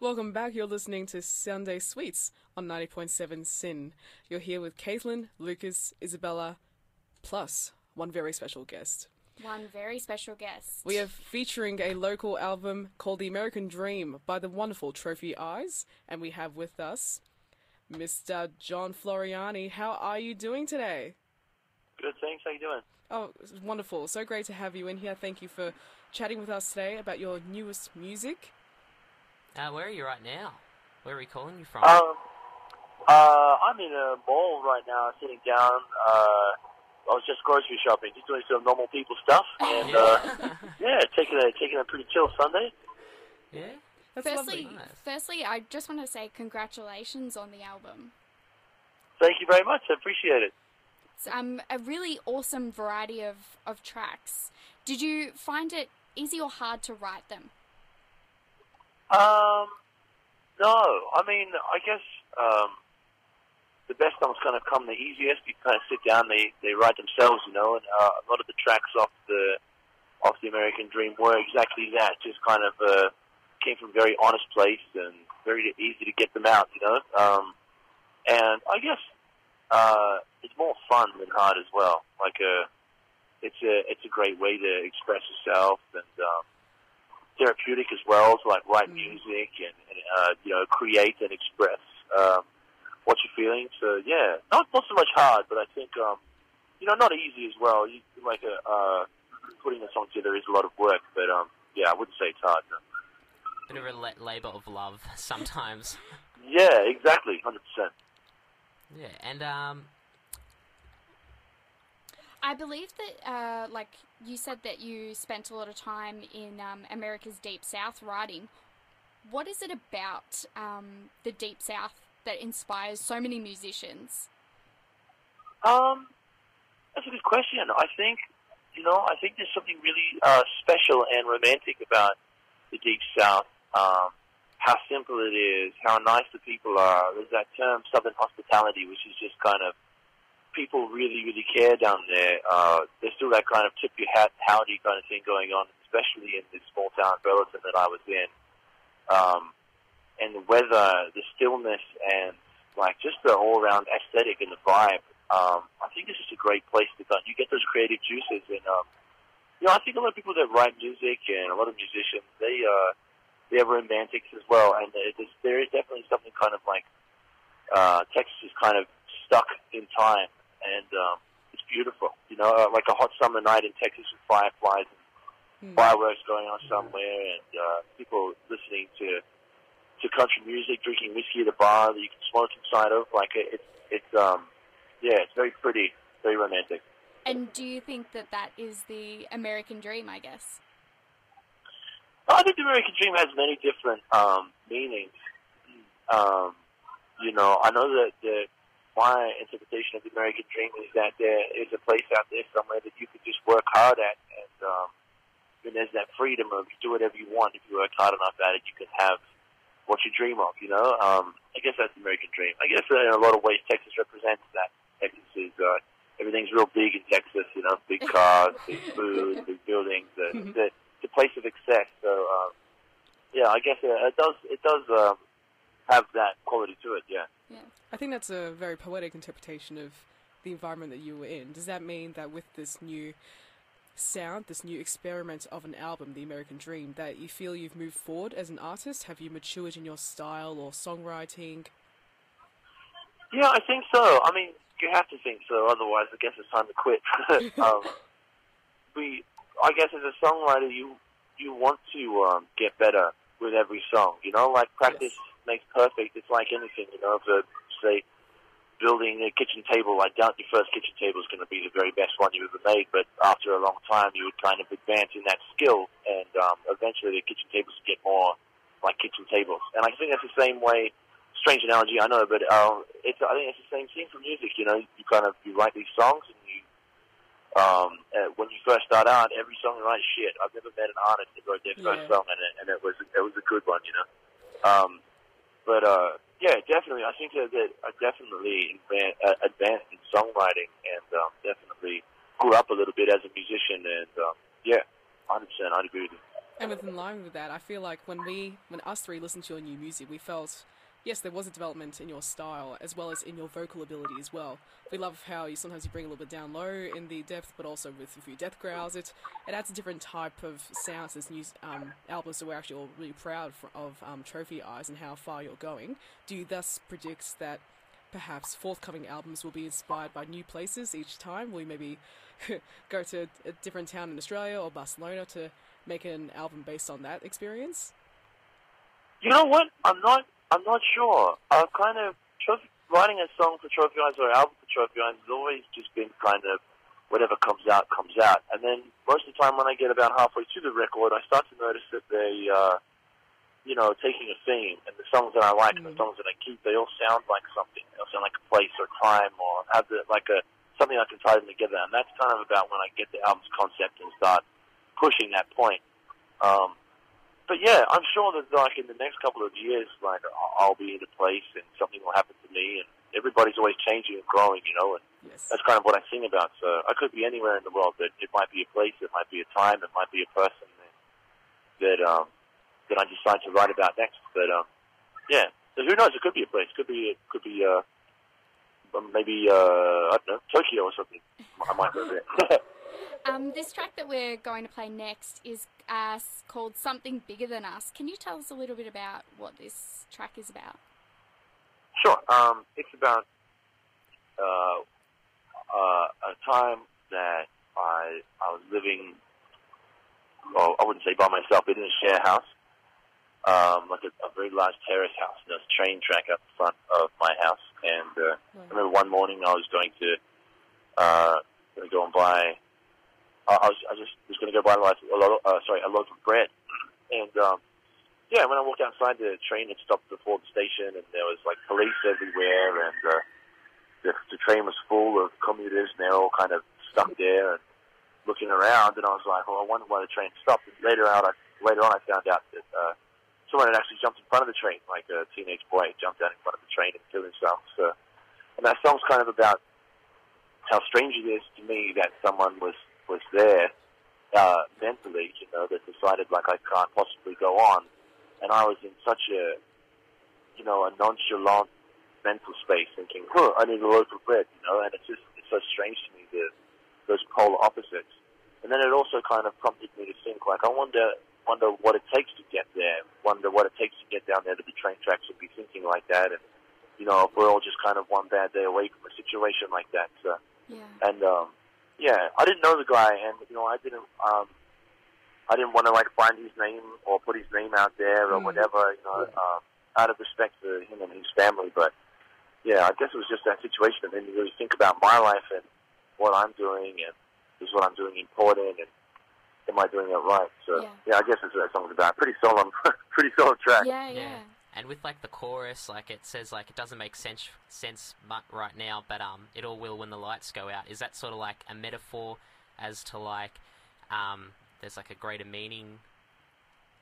Welcome back. You're listening to Sunday Sweets on 90.7 SYN. You're here with Caitlin, Lucas, Isabella, plus one very special guest. One very special guest. We are featuring a local album called The American Dream by the wonderful Trophy Eyes, and we have with us Mr. John Floreani. How are you doing today? Good, thanks. How you doing? Oh, it's wonderful. So great to have you in here. Thank you for chatting with us today about your newest music. Uh, where are you right now? Where are we calling you from? Um, uh, I'm in a mall right now, sitting down. Uh, I was just grocery shopping, just doing some normal people stuff, and uh, yeah, taking a taking a pretty chill Sunday. yeah. That's firstly, lovely. Nice. firstly, I just want to say congratulations on the album. Thank you very much. I appreciate it. It's um, a really awesome variety of, of tracks. Did you find it easy or hard to write them? Um, no, I mean, I guess um, the best songs kind of come the easiest. You kind of sit down, they they write themselves, you know. And uh, a lot of the tracks off the off the American Dream were exactly that. Just kind of uh, came from a very honest place and very easy to get them out, you know. Um, and I guess uh, it's more fun than hard as well. Like a, it's a it's a great way to express yourself and. Um, therapeutic as well to like write music and, and uh, you know create and express um, what you're feeling. So yeah, not not so much hard, but I think um, you know not easy as well. You, like a, uh, putting a song together is a lot of work, but um, yeah, I wouldn't say it's hard. No. Bit of a la- labour of love sometimes. Yeah, exactly, hundred percent. yeah, and um, I believe that, uh, like you said, that you spent a lot of time in um, America's Deep South writing. What is it about um, the Deep South that inspires so many musicians? Um, that's a good question. I think, you know, I think there's something really uh, special and romantic about the Deep South. Um, how simple it is, how nice the people are. There's that term, Southern hospitality, which is just kind of people really, really care down there. Uh, there's still that kind of tip your hat, howdy kind of thing going on, especially in this small town Burleson that I was in. Um, and the weather, the stillness, and like just the all-around aesthetic and the vibe. Um, I think this is a great place to go. You get those creative juices, and um, you know, I think a lot of people that write music and a lot of musicians, they uh, they're romantics as well, and there is definitely something kind of like uh, Texas is kind of stuck in time, and um, it's beautiful. You know, uh, like a hot summer night in Texas with fireflies and fireworks going on somewhere, and uh, people listening to to country music, drinking whiskey at a bar that you can smoke inside of. Like it, it's it's um yeah, it's very pretty, very romantic. And do you think that that is the American dream? I guess. I think the American Dream has many different um, meanings. Um, you know, I know that, that my interpretation of the American Dream is that there is a place out there somewhere that you could just work hard at, and um, and there's that freedom of do whatever you want. If you work hard enough at it, you can have what you dream of. You know, um, I guess that's the American Dream. I guess in a lot of ways, Texas represents that. Texas is uh, everything's real big in Texas. You know, big cars, big food, big buildings. Uh, it's, a, it's a place of excess. So um, yeah, I guess uh, it does. It does um, have that quality to it. Yeah. Yeah. I think that's a very poetic interpretation of the environment that you were in. Does that mean that with this new sound, this new experiment of an album, The American Dream, that you feel you've moved forward as an artist? Have you matured in your style or songwriting? Yeah, I think so. I mean, you have to think so. Otherwise, I guess it's time to quit. um, we, I guess, as a songwriter, you you want to um, get better with every song. You know, like practice makes perfect. It's like anything. You know, if uh, say building a kitchen table, I doubt your first kitchen table is going to be the very best one you ever made. But after a long time, you would kind of advance in that skill, and um, eventually the kitchen tables get more like kitchen tables. And I think that's the same way strange analogy, I know, but um, it's I think it's the same thing for music. You know, you kind of you write these songs, and you um, uh, when you first start out, every song you write shit. I've never met an artist that wrote their first Yeah. song, and it, and it was it was a good one, you know. Um, but uh, yeah, definitely, I think that, that I definitely uh, advanced in songwriting, and um, definitely grew up a little bit as a musician, and um, yeah, hundred percent, I'd agree with you. And within line with that, I feel like when we, when us three listened to your new music, we felt, yes, there was a development in your style as well as in your vocal ability as well. We love how you sometimes you bring a little bit down low in the depth, but also with a few death growls. It it adds a different type of sound to this new um, album. So we're actually all really proud for, of um, Trophy Eyes and how far you're going. Do you thus predict that? Perhaps forthcoming albums will be inspired by new places each time. Will you maybe go to a different town in Australia or Barcelona to make an album based on that experience? You know what? I'm not. I'm not sure. I've kind of trophy, writing a song for Trophy Eyes or an album for Trophy Eyes has always just been kind of whatever comes out comes out. And then most of the time when I get about halfway through the record, I start to notice that they, uh, you know, taking a theme and the songs that I like and the songs that I keep, they all sound like something. They all sound like a place or a time or have the, like a something I can tie them together. And that's kind of about when I get the album's concept and start pushing that point. Um, but yeah, I'm sure that like in the next couple of years, like I'll be in a place and something will happen to me, and everybody's always changing and growing, you know, and Yes. that's kind of what I sing about. So I could be anywhere in the world, but it might be a place, it might be a time, it might be a person that that um, that I decide to write about next. But um, yeah, so who knows? It could be a place, could be it could be uh, maybe uh, I don't know Tokyo or something. I might go there. Um, this track that we're going to play next is uh, called Something Bigger Than Us. Can you tell us a little bit about what this track is about? Sure. Um, it's about uh, uh, a time that I I was living. Well, I wouldn't say by myself, but in a share house, um, like a, a very large terrace house. And was a train track up front of my house. And uh, I remember one morning I was going to uh, going to go and buy. I I was I just was going to go buy a lot. Of, uh, sorry, a loaf of bread. And um, yeah, when I walked outside, the train had stopped before the station, and there was like police everywhere, and uh, the, the train was full of commuters, and they're all kind of stuck there and looking around. And I was like, "Well, I wonder why the train stopped." And later out, I, later on, I found out that uh, someone had actually jumped in front of the train, like a teenage boy jumped out in front of the train and killed himself. So, and that song's kind of about how strange it is to me that someone was was there uh, mentally, you know, that decided like I can't possibly go on and I was in such a, you know, a nonchalant mental space, thinking, "Huh, I need a loaf of bread," you know, and it's just it's so strange to me the those polar opposites. And then it also kind of prompted me to think, like, I wonder, wonder what it takes to get there. Wonder what it takes to get down there to the train tracks and be thinking like that, and you know, if we're all just kind of one bad day away from a situation like that. So, Yeah. and um, yeah, I didn't know the guy, and you know, I didn't, um, I didn't want to like find his name or put his name out there or Mm. whatever, you know, um, out of respect for him and his family. But yeah, I guess it was just that situation that made me really think about my life and what I'm doing, and is what I'm doing important, and am I doing it right? So Yeah. yeah, I guess that's what that song's about. Pretty solemn, pretty solemn track. Yeah, yeah. And with like the chorus, like it says, like it doesn't make sense sense right now, but um, it all will when the lights go out. Is that sort of like a metaphor as to like, um, there's like a greater meaning,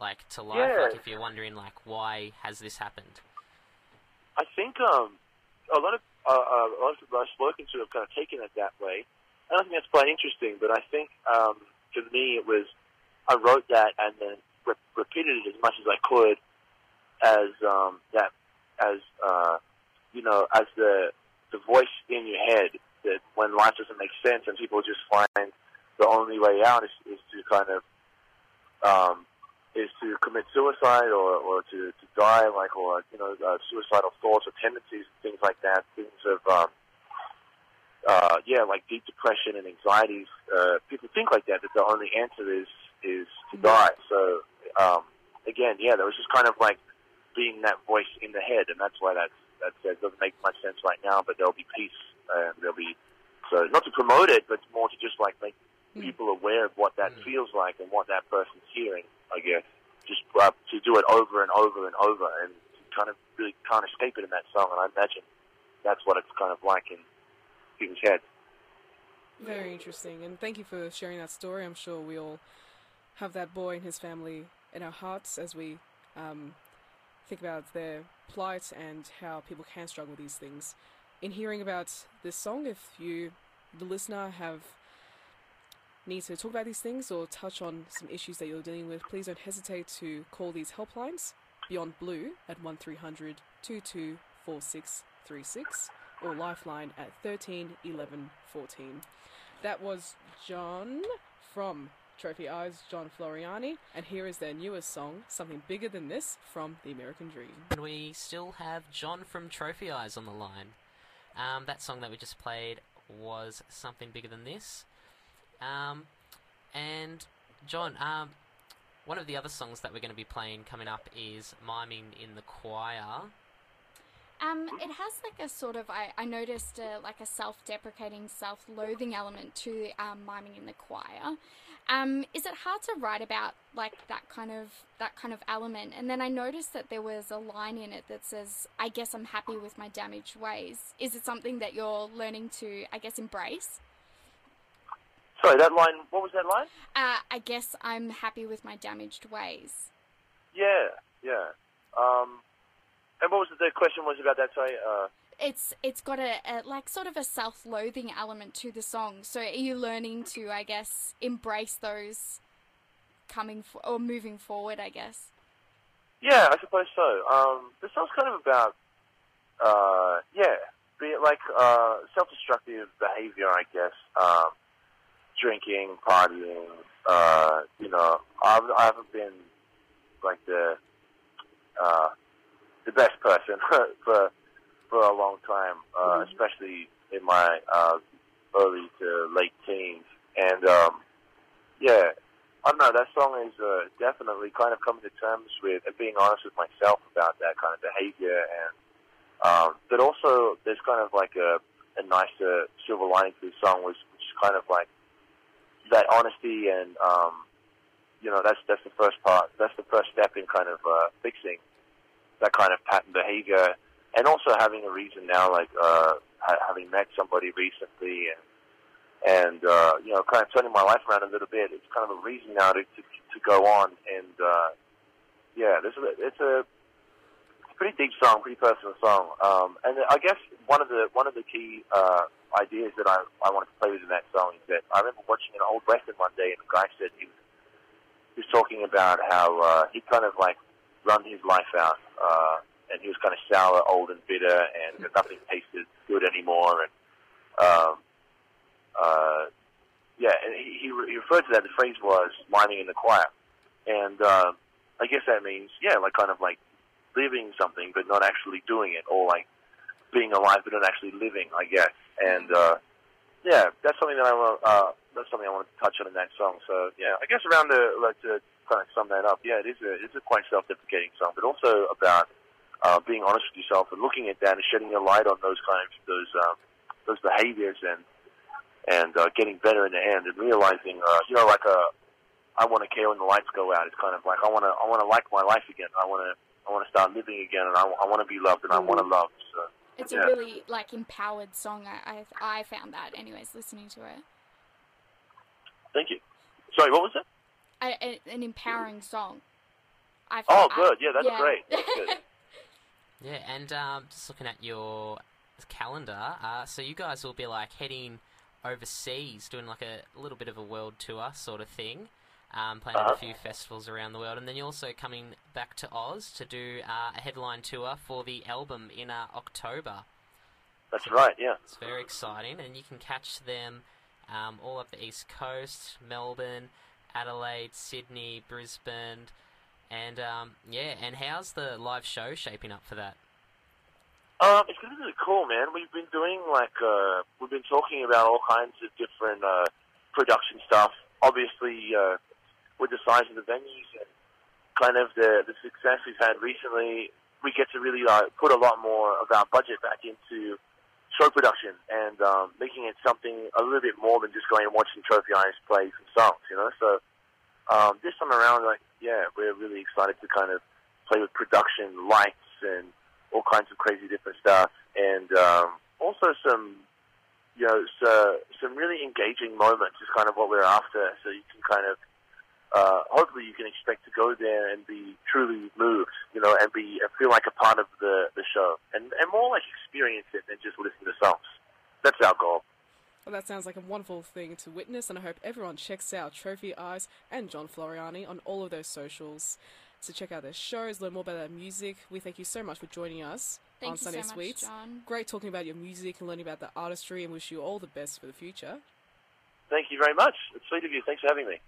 like to life? Yeah. Like if you're wondering, like why has this happened? I think um, a lot of uh, uh, a lot of people I've spoken to have kind of taken it that way. And I think that's quite interesting. But I think um, for me, it was I wrote that and then re- repeated it as much as I could as um, that as uh, you know as the the voice in your head that when life doesn't make sense and people just find the only way out is, is to kind of um, is to commit suicide or, or to, to die, like, or, you know, uh, suicidal thoughts or tendencies and things like that, things of, um, uh, yeah, like deep depression and anxieties. Uh, people think like that, that the only answer is, is to die. So, um, again, yeah, there was just kind of like being that voice in the head, and that's why that's, that uh, doesn't make much sense right now, but there'll be peace, and there'll be, so not to promote it, but more to just like make Mm. people aware of what that Mm. feels like and what that person's hearing, I guess. Just uh, to do it over and over and over, and kind of really can't escape it in that song. And I imagine that's what it's kind of like in people's heads. Very interesting, and thank you for sharing that story. I'm sure we all have that boy and his family in our hearts as we um, think about their plight and how people can struggle with these things. In hearing about this song, if you, the listener, have need to talk about these things or touch on some issues that you're dealing with, please don't hesitate to call these helplines Beyond Blue at 1300 224636 or Lifeline at 13 11 14. That was John from Trophy Eyes, John Floreani, and here is their newest song, Something Bigger Than This, from The American Dream. And we still have John from Trophy Eyes on the line. Um, that song that we just played was Something Bigger Than This. Um, and John, um, one of the other songs that we're going to be playing coming up is Miming in the Choir. Um, it has like a sort of I, I noticed uh, like a self-deprecating, self-loathing element to um, miming in the choir. Um, is it hard to write about like that kind of that kind of element? And then I noticed that there was a line in it that says, "I guess I'm happy with my damaged ways." Is it something that you're learning to, I guess, embrace? Sorry, that line. What was that line? Uh, I guess I'm happy with my damaged ways. Yeah, yeah. Um, and what was the, the question was about that? Sorry. Uh, it's it's got a, a, like sort of a self-loathing element to the song. So are you learning to, I guess, embrace those coming for, or moving forward? I guess. Yeah, I suppose so. Um, the song's kind of about, uh, yeah, be it like uh, self-destructive behavior, I guess. Um, drinking, partying. Uh, you know, I've, I haven't been like the uh, the best person for for a long time, uh, mm-hmm. especially in my uh, early to late teens. And um, yeah, I don't know. That song is uh, definitely kind of coming to terms with and being honest with myself about that kind of behavior, and um, but also there's kind of like a, a nicer silver lining to the song, which, which is kind of like that honesty and um, you know that's that's the first part. That's the first step in kind of uh, fixing that kind of pattern behavior, and also having a reason now, like uh, ha- having met somebody recently and and uh, you know, kind of turning my life around a little bit. It's kind of a reason now to to, to go on, and uh, yeah, this is a, it's a pretty deep song, pretty personal song. Um, and I guess one of the one of the key uh, ideas that I, I wanted to play with in that song is that I remember watching an old western one day, and the guy said he was, he was talking about how uh, he kind of like run his life out, uh, and he was kind of sour, old, and bitter, and nothing tasted good anymore, and um, uh, yeah, and he, he, he referred to that. The phrase was "miming in the choir," and uh, I guess that means yeah, like kind of like living something but not actually doing it, or like being alive but not actually living, I guess. And uh, yeah, that's something that I want. Uh, that's something I want to touch on in that song. So yeah, I guess around the like to kind of sum that up, yeah, it is a it's a quite self-deprecating song, but also about uh, being honest with yourself and looking at that and shedding a light on those kinds of those um, those behaviors and and uh, getting better in the end and realizing, uh, you know, like a uh, want to care when the lights go out. It's kind of like I want to I want to like my life again. I want to I want to start living again, and I, I want to be loved, and I want to love. So it's yeah. a really like empowered song. I, I I found that, anyways, listening to it. Thank you. Sorry, what was it? A, a, an empowering song. I oh, good. yeah, that's yeah. great. That's good. yeah, and um, just looking at your calendar, uh, so you guys will be like heading overseas, doing like a, a little bit of a world tour sort of thing um, playing uh-huh. at a few festivals around the world, and then you're also coming back to Oz to do uh, a headline tour for the album in uh, October. That's right, yeah. It's very exciting, and you can catch them um, all up the East Coast, Melbourne, Adelaide, Sydney, Brisbane, and um, yeah. And how's the live show shaping up for that? Um, it's going to be really cool, man. We've been doing like uh, we've been talking about all kinds of different uh, production stuff. Obviously, uh, with the size of the venues and kind of the, the success we've had recently, we get to really uh, put a lot more of our budget back into show production and um, making it something a little bit more than just going and watching Trophy Eyes play some songs, you know. So um, this time around, like, yeah, we're really excited to kind of play with production, lights, and all kinds of crazy different stuff, and um, also some, you know, so, some really engaging moments is kind of what we're after. So you can kind of uh, hopefully you can expect to go there and be truly moved, know, and be and feel like a part of the, the show, and and more like experience it than just listen to songs. That's our goal. Well, that sounds like a wonderful thing to witness, and I hope everyone checks out Trophy Eyes and John Floreani on all of those socials. to check out their shows, learn more about their music. We thank you so much for joining us Thank on Sunday so Sweets. John. Great talking about your music and learning about the artistry, and wish you all the best for the future. Thank you very much. It's sweet of you. Thanks for having me.